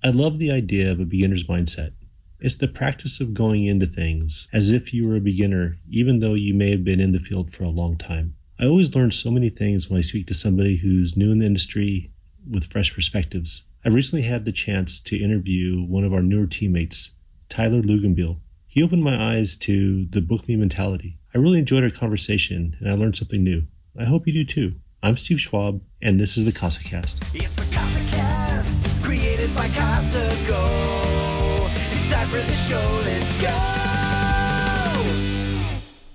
I love the idea of a beginner's mindset. It's the practice of going into things as if you were a beginner, even though you may have been in the field for a long time. I always learn so many things when I speak to somebody who's new in the industry with fresh perspectives. I recently had the chance to interview one of our newer teammates, Tyler Luganbiel. He opened my eyes to the book me mentality. I really enjoyed our conversation and I learned something new. I hope you do too. I'm Steve Schwab, and this is the CASAcast. It's the CASAcast, by Casa Go. It's time for the show, let's go!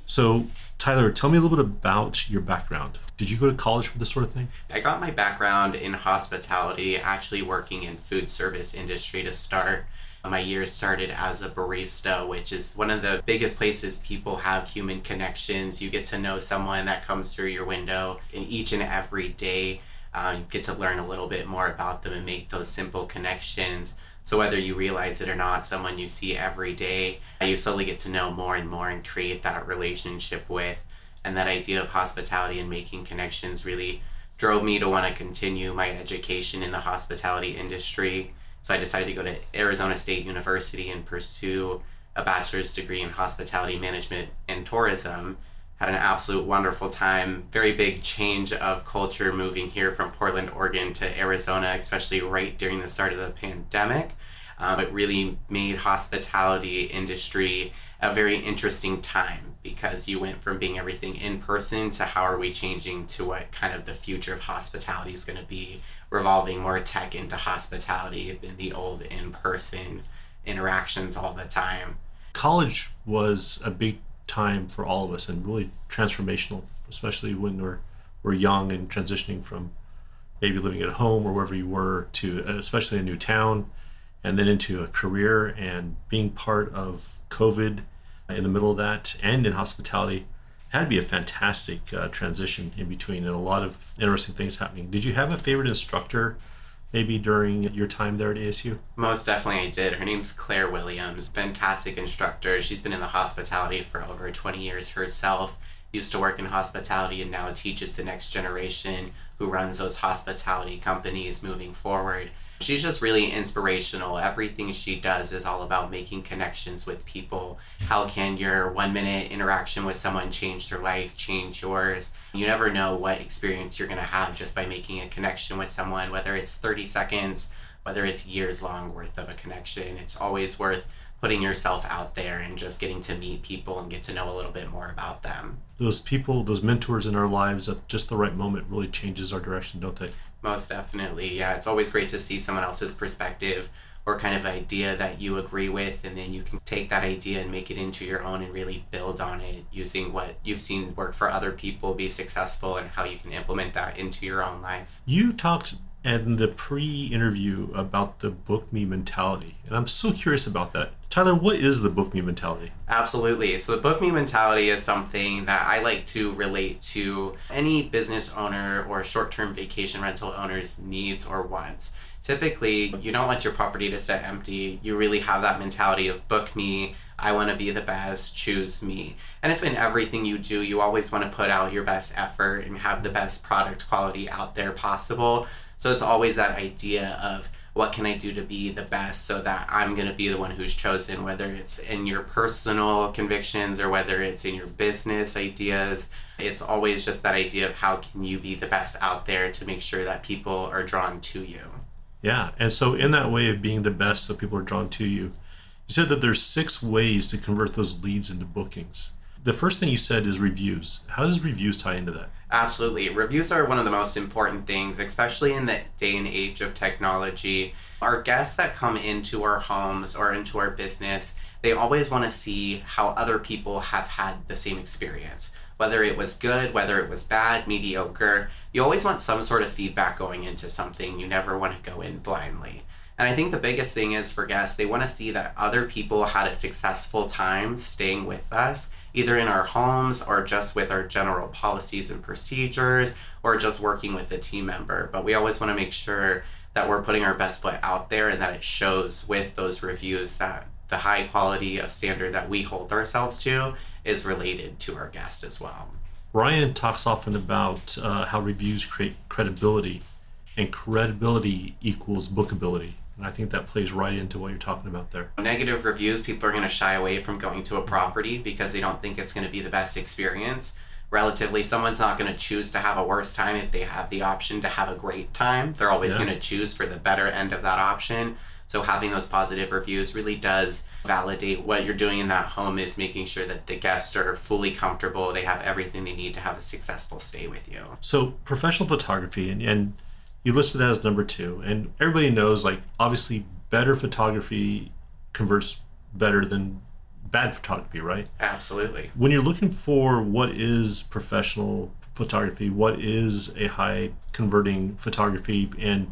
So, Tyler, tell me a little bit about your background. Did you go to college for this sort of thing? I got my background in hospitality, actually working in food service industry to start. My years started as a barista, which is one of the biggest places people have human connections. You get to know someone that comes through your window in each and every day. You get to learn a little bit more about them and make those simple connections. So whether you realize it or not, someone you see every day, you slowly get to know more and more and create that relationship with. And that idea of hospitality and making connections really drove me to want to continue my education in the hospitality industry. So I decided to go to Arizona State University and pursue a bachelor's degree in hospitality management and tourism. Had an absolute wonderful time. Very big change of culture moving here from Portland, Oregon to Arizona, especially right during the start of the pandemic. Um, it really made hospitality industry a very interesting time because you went from being everything in person to how are we changing to what kind of the future of hospitality is going to be revolving more tech into hospitality than the old in person interactions all the time. College was a big time for all of us and really transformational, especially when we're we're young and transitioning from maybe living at home or wherever you were to especially a new town and then into a career and being part of COVID in the middle of that and in hospitality had to be a fantastic uh, transition in between and a lot of interesting things happening. Did you have a favorite instructor maybe during your time there at ASU? Most definitely I did. Her name's Claire Williams, fantastic instructor. She's been in the hospitality for over 20 years herself. Used to work in hospitality and now teaches the next generation who runs those hospitality companies moving forward. She's just really inspirational. Everything she does is all about making connections with people. How can your one minute interaction with someone change their life, change yours? You never know what experience you're going to have just by making a connection with someone, whether it's 30 seconds, whether it's years long worth of a connection. It's always worth putting yourself out there and just getting to meet people and get to know a little bit more about them. Those people, those mentors in our lives at just the right moment really changes our direction, don't they? Most definitely. Yeah, it's always great to see someone else's perspective or kind of idea that you agree with and then you can take that idea and make it into your own and really build on it using what you've seen work for other people be successful and how you can implement that into your own life. You talked in the pre-interview about the book me mentality. And i'm so curious about that. Tyler what is the book me mentality? Absolutely. So the book me mentality is something that i like to relate to any business owner or short-term vacation rental owner's needs or wants. Typically you don't want your property to sit empty. You really have that mentality of book me i want to be the best choose me. And it's in everything you do you always want to put out your best effort and have the best product quality out there possible so it's always that idea of what can I do to be the best so that I'm going to be the one who's chosen, whether it's in your personal convictions or whether it's in your business ideas. It's always just that idea of how can you be the best out there to make sure that people are drawn to you. Yeah. And so, in that way of being the best so people are drawn to you, you said that there's six ways to convert those leads into bookings. The first thing you said is reviews. How does reviews tie into that? Absolutely. Reviews are one of the most important things, especially in the day and age of technology. Our guests that come into our homes or into our business, they always want to see how other people have had the same experience. Whether it was good, whether it was bad, mediocre, you always want some sort of feedback going into something. You never want to go in blindly. And I think the biggest thing is for guests, they want to see that other people had a successful time staying with us either in our homes or just with our general policies and procedures or just working with a team member. But we always want to make sure that we're putting our best foot out there and that it shows with those reviews that the high quality of standard that we hold ourselves to is related to our guest as well. Ryan talks often about uh, how reviews create credibility, and credibility equals bookability. And I think that plays right into what you're talking about there. Negative reviews, people are going to shy away from going to a property because they don't think it's going to be the best experience. Relatively, someone's not going to choose to have a worse time if they have the option to have a great time. They're always Yeah. going to choose for the better end of that option. So, having those positive reviews really does validate what you're doing in that home is making sure that the guests are fully comfortable, they have everything they need to have a successful stay with you. So professional photography, and, and you listed that as number two, and everybody knows like obviously better photography converts better than bad photography, right? Absolutely. When you're looking for what is professional photography, what is a high converting photography, and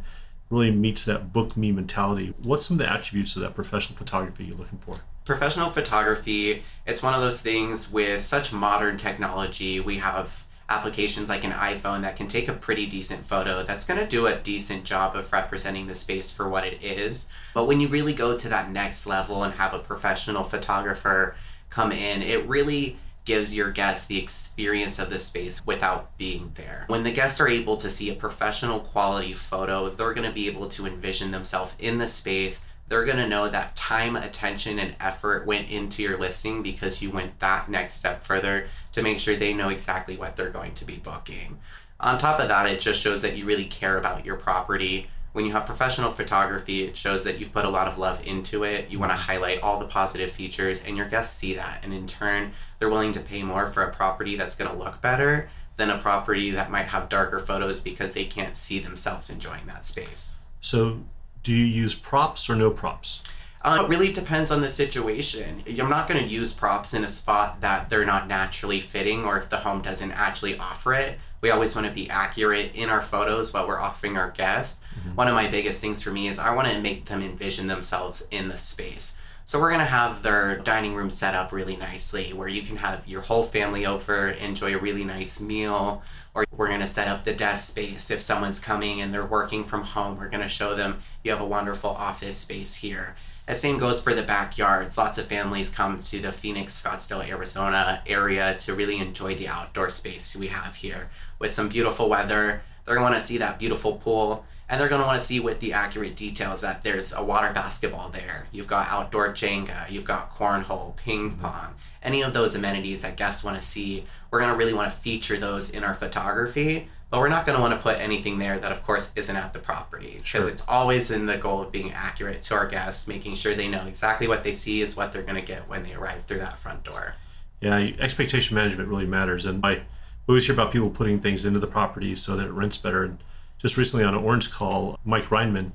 really meets that book me mentality, what's some of the attributes of that professional photography you're looking for? professional photography it's one of those things with such modern technology we have applications like an iphone that can take a pretty decent photo that's going to do a decent job of representing the space for what it is but when you really go to that next level and have a professional photographer come in it really gives your guests the experience of the space without being there. When the guests are able to see a professional quality photo, they're going to be able to envision themselves in the space. They're going to know that time, attention, and effort went into your listing because you went that next step further to make sure they know exactly what they're going to be booking. On top of that, it just shows that you really care about your property. When you have professional photography, it shows that you've put a lot of love into it. You want to highlight all the positive features, and your guests see that. And in turn, they're willing to pay more for a property that's going to look better than a property that might have darker photos because they can't see themselves enjoying that space. So, do you use props or no props? Uh, it really depends on the situation. I'm not going to use props in a spot that they're not naturally fitting or if the home doesn't actually offer it. We always want to be accurate in our photos, what we're offering our guests. One of my biggest things for me is I want to make them envision themselves in the space. So we're to have their dining room set up really nicely where you can have your whole family over, enjoy a really nice meal, or we're to set up the desk space. If someone's coming and they're working from home, we're to show them you have a wonderful office space here. The same goes for the backyards. Lots of families come to the Phoenix, Scottsdale, Arizona area to really enjoy the outdoor space we have here. With some beautiful weather, they're want to see that beautiful pool, and they're going to want to see with the accurate details that there's a water basketball there. You've got outdoor Jenga, you've got cornhole, ping pong, any of those amenities that guests want to see. We're going to really want to feature those in our photography but we're not going to want to put anything there that of course isn't at the property because Sure. it's always in the goal of being accurate to our guests making sure they know exactly what they see is what they're going to get when they arrive through that front door Yeah, expectation management really matters. And I always hear about people putting things into the property so that it rents better. And just recently on an Orange call, Mike Reinman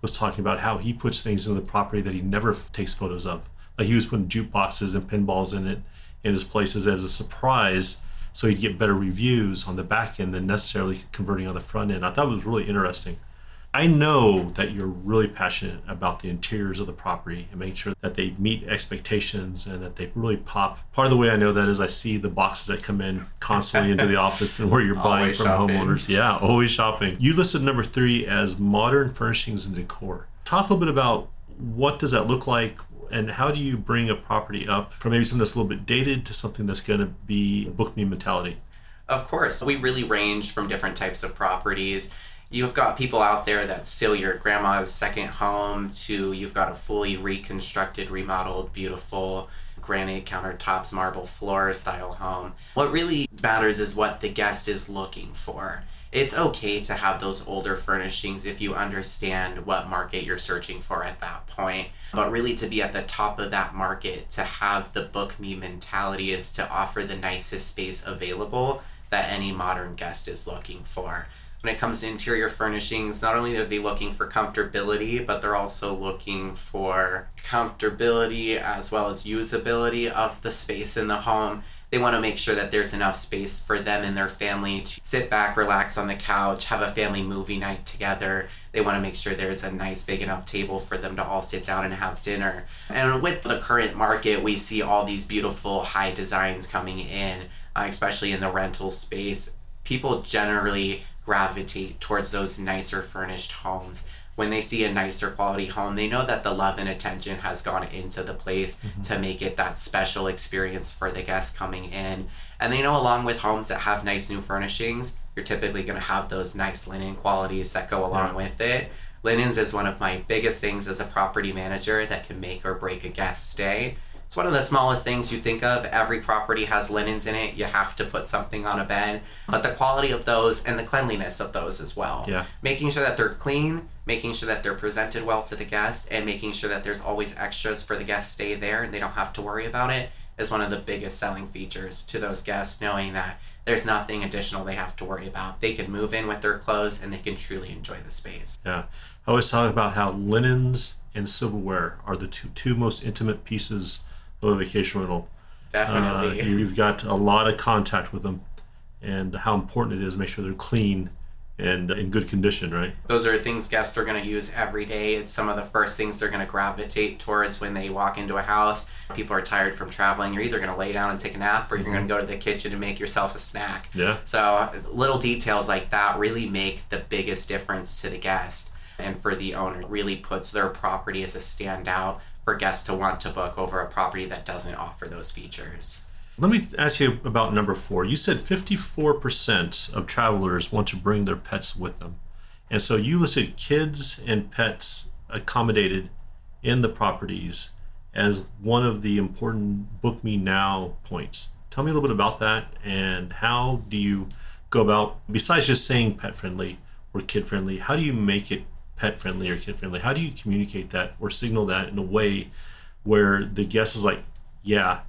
was talking about how he puts things into the property that he never f- takes photos of. Like he was putting jukeboxes and pinballs in it in his places as a surprise so he'd get better reviews on the back end than necessarily converting on the front end. I thought it was really interesting. I know that you're really passionate about the interiors of the property and making sure that they meet expectations and that they really pop. Part of the way I know that is I see the boxes that come in constantly into the office and where you're buying Always from shopping. homeowners. Yeah, always shopping. You listed number three as modern furnishings and decor. Talk a little bit about what does that look like and how do you bring a property up from maybe something that's a little bit dated to something that's going to be book me mentality. Of course, we really range from different types of properties. You've got people out there that's still your grandma's second home, to you've got a fully reconstructed, remodeled, beautiful granite countertops, marble floor style home. What really matters is what the guest is looking for. It's okay to have those older furnishings if you understand what market you're searching for at that point. But really, to be at the top of that market, to have the book me mentality is to offer the nicest space available that any modern guest is looking for. When it comes to interior furnishings, not only are they looking for comfortability, but they're also looking for comfortability as well as usability of the space in the home. They want to make sure that there's enough space for them and their family to sit back, relax on the couch, have a family movie night together. They want to make sure there's a nice, big enough table for them to all sit down and have dinner. And with the current market, we see all these beautiful high designs coming in, uh, especially in the rental space. People generally gravitate towards those nicer furnished homes. When they see a nicer quality home, they know that the love and attention has gone into the place mm-hmm. to make it that special experience for the guests coming in. And they know, along with homes that have nice new furnishings, you're typically going to have those nice linen qualities that go along with it. Linens is one of my biggest things as a property manager that can make or break a guest stay. It's one of the smallest things you think of. Every property has linens in it. You have to put something on a bed. But the quality of those and the cleanliness of those as well. Yeah. Making sure that they're clean, making sure that they're presented well to the guest, and making sure that there's always extras for the guests stay there and they don't have to worry about it is one of the biggest selling features to those guests, knowing that there's nothing additional they have to worry about. They can move in with their clothes and they can truly enjoy the space. Yeah. I always talk about how linens and silverware are the two, two most intimate pieces of a vacation rental. Definitely. Uh, you've got a lot of contact with them and how important it is to make sure they're clean and in good condition, right? Those are things guests are going to use every day. It's some of the first things they're going to gravitate towards when they walk into a house. People are tired from traveling. You're either going to lay down and take a nap or you're going to go to the kitchen and make yourself a snack. Yeah. So, little details like that really make the biggest difference to the guest. And for the owner, it really puts their property as a standout for guests to want to book over a property that doesn't offer those features. Let me ask you about number four. You said 54% of travelers want to bring their pets with them. And so you listed kids and pets accommodated in the properties as one of the important Book Me Now points. Tell me a little bit about that and how do you go about, besides just saying pet friendly or kid friendly, how do you make it pet friendly or kid friendly? How do you communicate that or signal that in a way where the guest is like, yeah,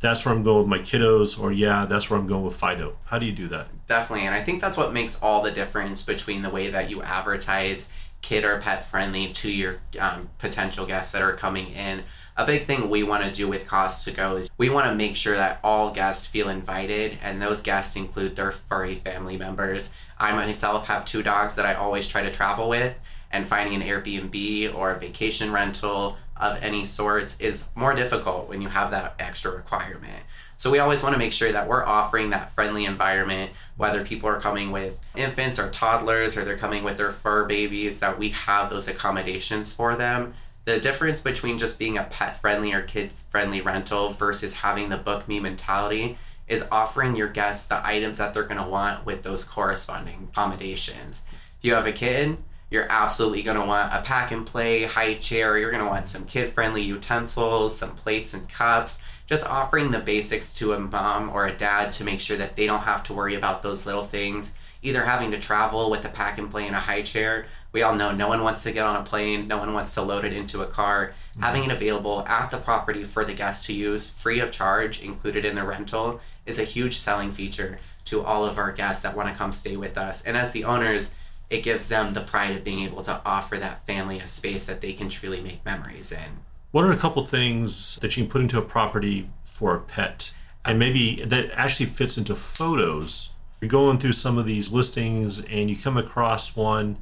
that's where I'm going with my kiddos, or yeah, that's where I'm going with Fido. How do you do that? Definitely. And I think that's what makes all the difference between the way that you advertise kid or pet friendly to your um, potential guests that are coming in. A big thing we want to do with Casago is we want to make sure that all guests feel invited, and those guests include their furry family members. I myself have two dogs that I always try to travel with, and finding an Airbnb or a vacation rental of any sorts is more difficult when you have that extra requirement. So we always want to make sure that we're offering that friendly environment, whether people are coming with infants or toddlers or they're coming with their fur babies, that we have those accommodations for them. The difference between just being a pet friendly or kid friendly rental versus having the book me mentality is offering your guests the items that they're going to want with those corresponding accommodations. If you have a kid, you're absolutely going to want a pack and play high chair. You're going to want some kid friendly utensils, some plates and cups. Just offering the basics to a mom or a dad to make sure that they don't have to worry about those little things. Either having to travel with a pack and play and a high chair. We all know no one wants to get on a plane, no one wants to load it into a car. Mm-hmm. Having it available at the property for the guests to use, free of charge, included in the rental, is a huge selling feature to all of our guests that want to come stay with us. And as the owners, it gives them the pride of being able to offer that family a space that they can truly make memories in. What are a couple things that you can put into a property for a pet? And maybe that actually fits into photos. You're going through some of these listings and you come across one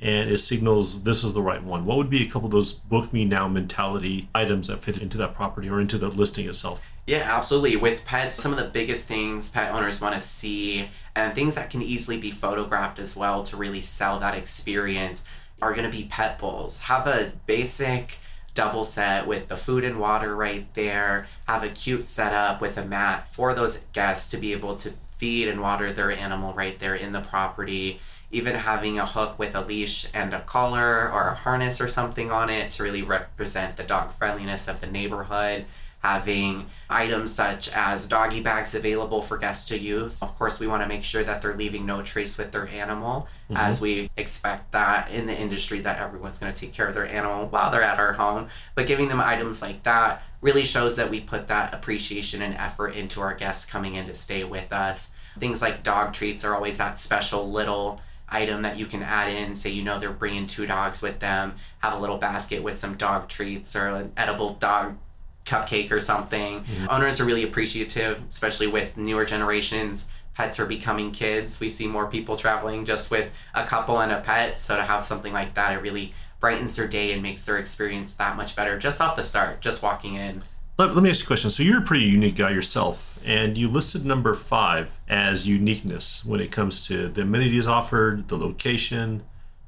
and it signals this is the right one. What would be a couple of those book me now mentality items that fit into that property or into the listing itself? Yeah, absolutely. With pets, some of the biggest things pet owners want to see and things that can easily be photographed as well to really sell that experience are going to be pet bowls. Have a basic double set with the food and water right there. Have a cute setup with a mat for those guests to be able to feed and water their animal right there in the property even having a hook with a leash and a collar or a harness or something on it to really represent the dog friendliness of the neighborhood. Having items such as doggy bags available for guests to use. Of course, we want to make sure that they're leaving no trace with their animal, mm-hmm. as we expect that in the industry that everyone's going to take care of their animal while they're at our home. But giving them items like that really shows that we put that appreciation and effort into our guests coming in to stay with us. Things like dog treats are always that special little item that you can add in. Say, you know, they're bringing two dogs with them, have a little basket with some dog treats or an edible dog cupcake or something. Mm-hmm. Owners are really appreciative, especially with newer generations. Pets are becoming kids. We see more people traveling just with a couple and a pet. So to have something like that, it really brightens their day and makes their experience that much better just off the start, just walking in. Let, let me ask you a question. So you're a pretty unique guy yourself, and you listed number five as uniqueness when it comes to the amenities offered, the location,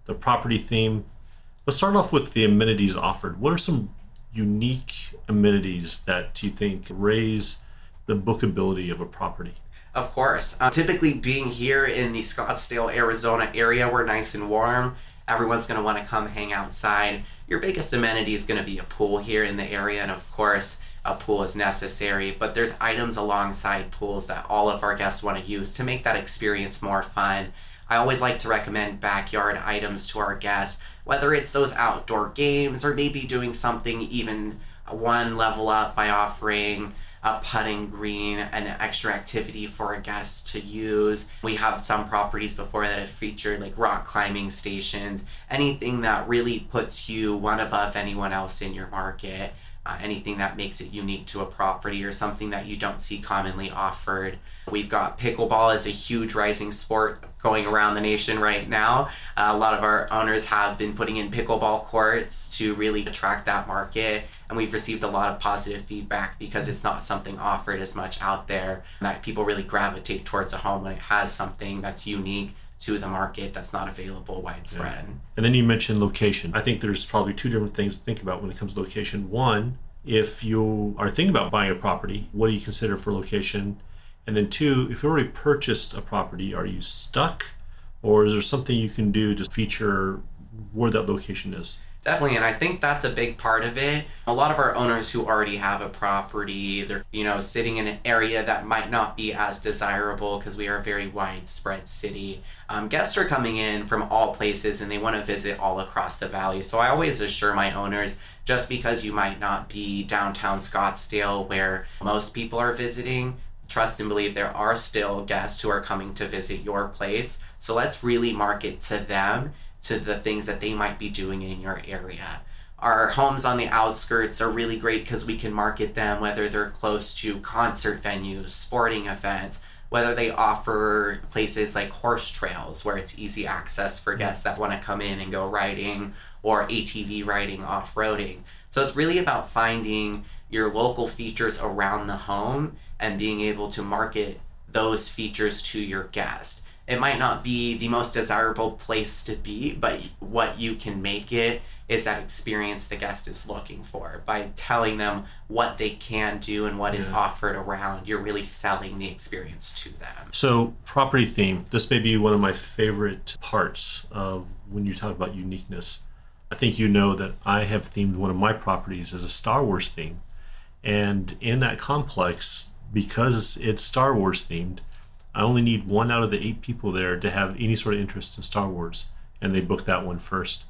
the property theme. Let's start off with the amenities offered. What are some unique amenities that you think raise the bookability of a property? Of course. Uh, typically, being here in the Scottsdale, Arizona area, we're nice and warm Everyone's going to want to come hang outside. Your biggest amenity is going to be a pool here in the area, and of course, a pool is necessary, but there's items alongside pools that all of our guests want to use to make that experience more fun. I always like to recommend backyard items to our guests, whether it's those outdoor games or maybe doing something even uh, one level up by offering a putting green, an extra activity for our guests to use. We have some properties before that have featured like rock climbing stations, anything that really puts you one above anyone else in your market. Uh, anything that makes it unique to a property or something that you don't see commonly offered. We've got pickleball as a huge rising sport going around the nation right now. Uh, a lot of our owners have been putting in pickleball courts to really attract that market, and we've received a lot of positive feedback because it's not something offered as much out there that people really gravitate towards a home when it has something that's unique to the market that's not available widespread. Yeah. And then you mentioned location. I think there's probably two different things to think about when it comes to location. One, if you are thinking about buying a property, what do you consider for location? And then two, if you already purchased a property, are you stuck or is there something you can do to feature where that location is? Definitely, and I think that's a big part of it. A lot of our owners who already have a property, they're, you know, sitting in an area that might not be as desirable because we are a very widespread city. Um, guests are coming in from all places and they want to visit all across the valley. So I always assure my owners just because you might not be downtown Scottsdale where most people are visiting, trust and believe there are still guests who are coming to visit your place. So let's really market to them to the things that they might be doing in your area. Our homes on the outskirts are really great because we can market them whether they're close to concert venues, sporting events, whether they offer places like horse trails where it's easy access for mm-hmm. guests that want to come in and go riding or ATV riding off roading. So it's really about finding your local features around the home and being able to market those features to your guest it might not be the most desirable place to be, but what you can make it is that experience the guest is looking for. By telling them what they can do and what yeah. is offered around, you're really selling the experience to them. So, property theme, this may be one of my favorite parts of when you talk about uniqueness. I think you know that I have themed one of my properties as a Star Wars theme. And in that complex, because it's Star Wars themed, I only need one out of the eight people there to have any sort of interest in Star Wars, and they booked that one first.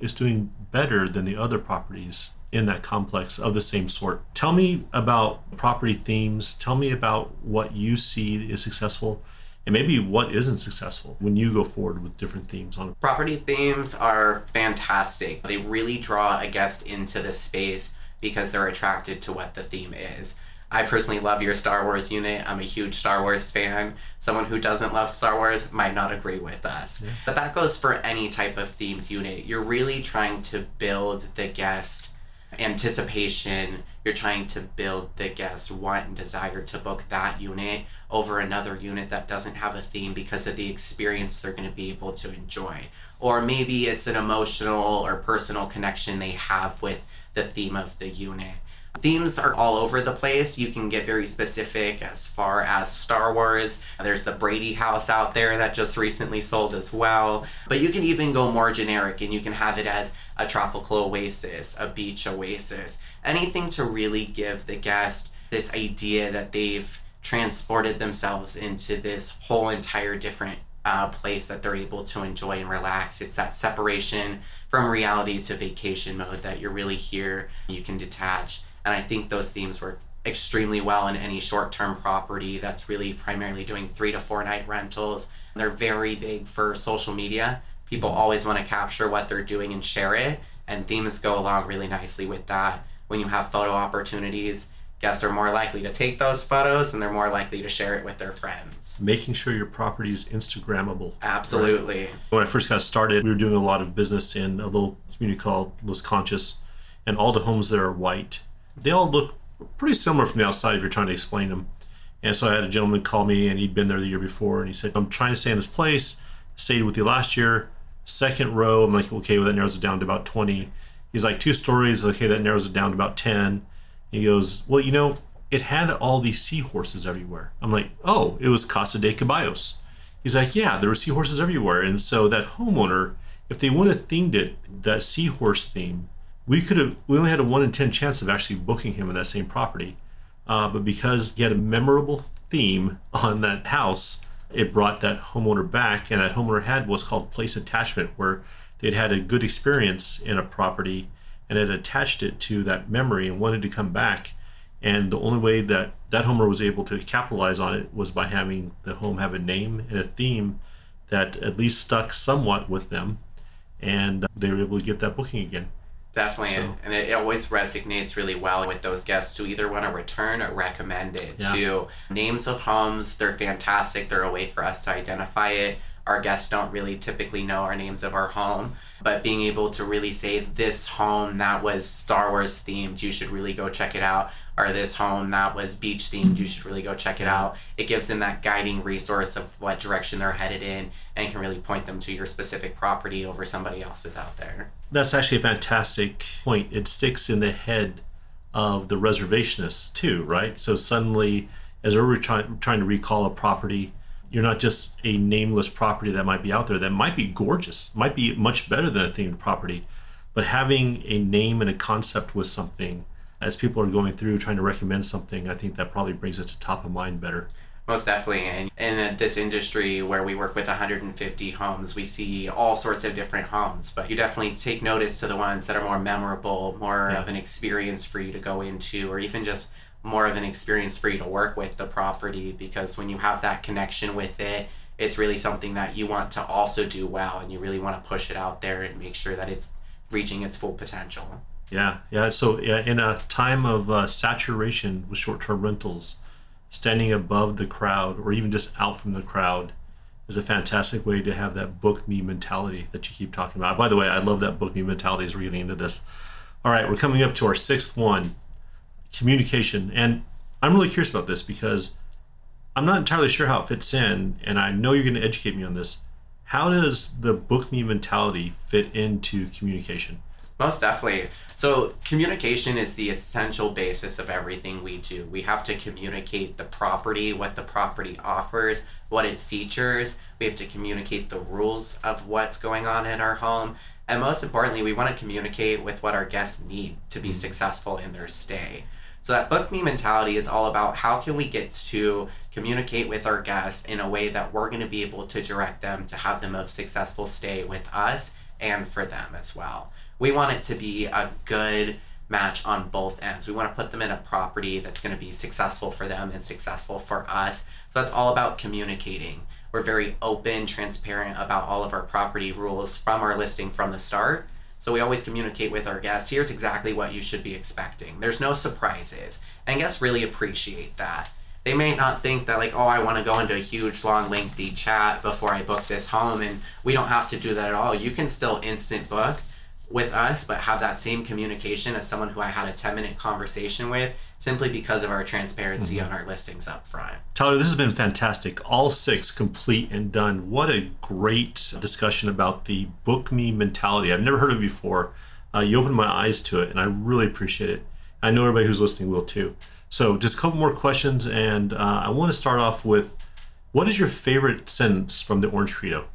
It's doing better than the other properties in that complex of the same sort. Tell me about property themes. Tell me about what you see is successful and maybe what isn't successful when you go forward with different themes on. Property themes are fantastic. They really draw a guest into the space because they're attracted to what the theme is. I personally love your Star Wars unit. I'm a huge Star Wars fan. Someone who doesn't love Star Wars might not agree with us. Yeah. But that goes for any type of themed unit. You're really trying to build the guest anticipation. You're trying to build the guest want and desire to book that unit over another unit that doesn't have a theme because of the experience they're going to be able to enjoy. Or maybe it's an emotional or personal connection they have with the theme of the unit. Themes are all over the place. You can get very specific as far as Star Wars. There's the Brady house out there that just recently sold as well. But you can even go more generic and you can have it as a tropical oasis, a beach oasis, anything to really give the guest this idea that they've transported themselves into this whole entire different uh, place that they're able to enjoy and relax. It's that separation from reality to vacation mode that you're really here. You can detach and I think those themes work extremely well in any short term property that's really primarily doing three to four night rentals. They're very big for social media. People always want to capture what they're doing and share it, and themes go along really nicely with that. When you have photo opportunities, guests are more likely to take those photos and they're more likely to share it with their friends. Making sure your property is Instagrammable. Absolutely. Right? When I first got started, we were doing a lot of business in a little community called Los Conchas, and all the homes there are white they all look pretty similar from the outside if you're trying to explain them. And so I had a gentleman call me, and he'd been there the year before, and he said, "I'm trying to stay in this place. Stayed with you last year. Second row. I'm like, okay, well that narrows it down to about 20. He's like, two stories. Okay, that narrows it down to about 10. He goes, well, you know, it had all these seahorses everywhere. I'm like, oh, it was Casa de Caballos. He's like, yeah, there were seahorses everywhere, and so that homeowner if they would have themed it that seahorse theme, we could have we only had a one in ten chance of actually booking him in that same property. Uh, but because he had a memorable theme on that house, it brought that homeowner back, and that homeowner had what's called place attachment, where they'd had a good experience in a property and had attached it to that memory and wanted to come back. And the only way that that homeowner was able to capitalize on it was by having the home have a name and a theme that at least stuck somewhat with them, and they were able to get that booking again. Definitely, So- and, and it always resonates really well with those guests who either want to return or recommend it Yeah. to names of homes. They're fantastic. They're a way for us to identify it. Our guests don't really typically know our names of our home, but being able to really say this home that was Star Wars themed, you should really go check it out, or this home that was beach themed, you should really go check it out. It gives them that guiding resource of what direction they're headed in, and can really point them to your specific property over somebody else's out there. That's actually a fantastic point. It sticks in the head of the reservationists too, right? So suddenly, as we're trying trying to recall a property, you're not just a nameless property that might be out there that might be gorgeous, might be much better than a themed property, but having a name and a concept with something as people are going through trying to recommend something, I think that probably brings it to top of mind better. Most definitely. And in this industry where we work with 150 homes, we see all sorts of different homes, but you definitely take notice to the ones that are more memorable, more Yeah. of an experience for you to go into, or even just more of an experience for you to work with the property because when you have that connection with it, it's really something that you want to also do well and you really want to push it out there and make sure that it's reaching its full potential. Yeah, yeah. So yeah, in a time of uh, saturation with short-term rentals, standing above the crowd or even just out from the crowd is a fantastic way to have that book me mentality that you keep talking about. By the way, I love that book me mentality as we're getting into this. All right, we're coming up to our sixth one, communication, and I'm really curious about this because I'm not entirely sure how it fits in, and I know you're going to educate me on this. How does the book me mentality fit into communication? Most definitely. So, communication is the essential basis of everything we do. We have to communicate the property, what the property offers, what it features. We have to communicate the rules of what's going on in our home. And most importantly, we want to communicate with what our guests need to be mm-hmm. successful in their stay. So that book me mentality is all about how can we get to communicate with our guests in a way that we're going to be able to direct them to have the most successful stay with us and for them as well. We want it to be a good match on both ends. We want to put them in a property that's going to be successful for them and successful for us. So that's all about communicating. We're very open, transparent about all of our property rules from our listing from the start. So we always communicate with our guests. Here's exactly what you should be expecting. There's no surprises. And guests really appreciate that. They may not think that like, oh, I want to go into a huge, long, lengthy chat before I book this home, and we don't have to do that at all. You can still instant book with us, but have that same communication as someone who I had a 10 minute conversation with simply because of our transparency on our listings up front. Tyler, this has been fantastic. All six complete and done. What a great discussion about the book me mentality. I've never heard of it before. Uh, you opened my eyes to it, and I really appreciate it. I know everybody who's listening will too. So, just a couple more questions, and uh, I want to start off with what is your favorite sentence from the Orange Credo?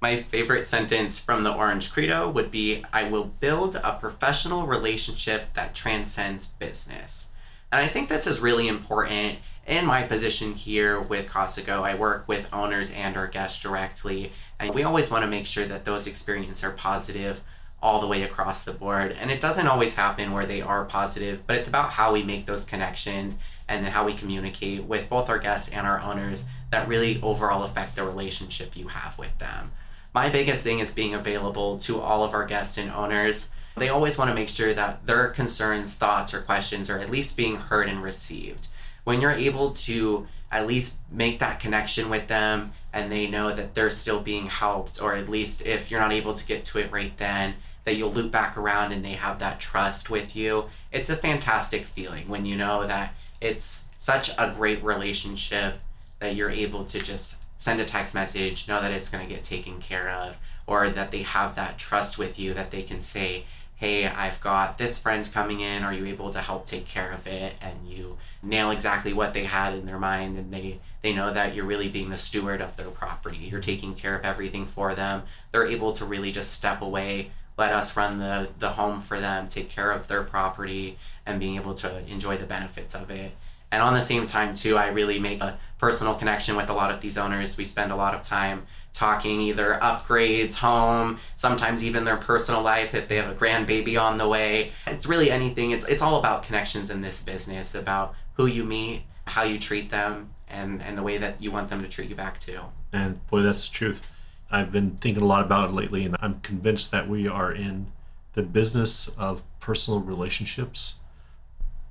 My favorite sentence from the Orange Credo would be I will build a professional relationship that transcends business. And I think this is really important in my position here with Casago. I work with owners and our guests directly, and we always want to make sure that those experiences are positive all the way across the board. And it doesn't always happen where they are positive, but it's about how we make those connections and then how we communicate with both our guests and our owners that really overall affect the relationship you have with them. My biggest thing is being available to all of our guests and owners. They always want to make sure that their concerns, thoughts, or questions are at least being heard and received. When you're able to at least make that connection with them and they know that they're still being helped, or at least if you're not able to get to it right then, that you'll loop back around and they have that trust with you. It's a fantastic feeling when you know that it's such a great relationship that you're able to just send a text message, know that it's going to get taken care of, or that they have that trust with you that they can say, hey, I've got this friend coming in. Are you able to help take care of it? And you nail exactly what they had in their mind and they they know that you're really being the steward of their property. You're taking care of everything for them. They're able to really just step away, let us run the the home for them, take care of their property and being able to enjoy the benefits of it. And on the same time too, I really make a personal connection with a lot of these owners. We spend a lot of time talking either upgrades, home, sometimes even their personal life if they have a grandbaby on the way. It's really anything. It's it's all about connections in this business, about who you meet, how you treat them, and, and the way that you want them to treat you back too. And boy, that's the truth. I've been thinking a lot about it lately, and I'm convinced that we are in the business of personal relationships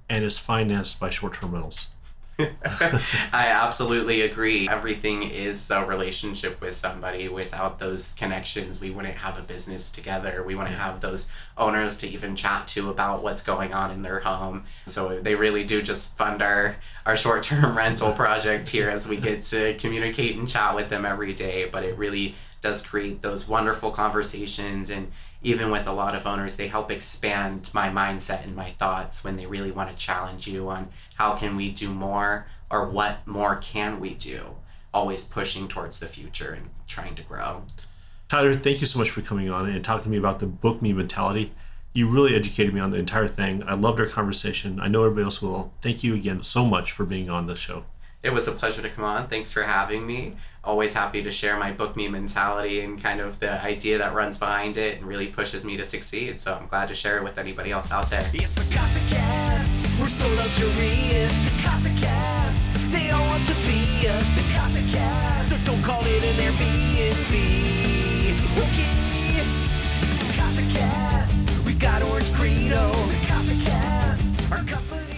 and is financed by short term rentals. I absolutely agree. Everything is a relationship with somebody. Without those connections, we wouldn't have a business together. We wouldn't have those owners to even chat to about what's going on in their home. So they really do just fund our, our short term rental project here as we get to communicate and chat with them every day. But it really does create those wonderful conversations and even with a lot of owners they help expand my mindset and my thoughts when they really want to challenge you on how can we do more or what more can we do always pushing towards the future and trying to grow. Tyler thank you so much for coming on and talking to me about the book me mentality. You really educated me on the entire thing. I loved our conversation. I know everybody else will. Thank you again so much for being on the show it was a pleasure to come on. Thanks for having me. Always happy to share my book me mentality and kind of the idea that runs behind it and really pushes me to succeed. So I'm glad to share it with anybody else out there. It's the Casa Cast. We're so luxurious. Casa Cast. They all want to be us. The Casa Cast. Just don't call it an Airbnb. Okay. It's the Casa Cast. We've got Orange Credo. The Casa Cast. Our company.